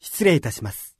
失礼いたします。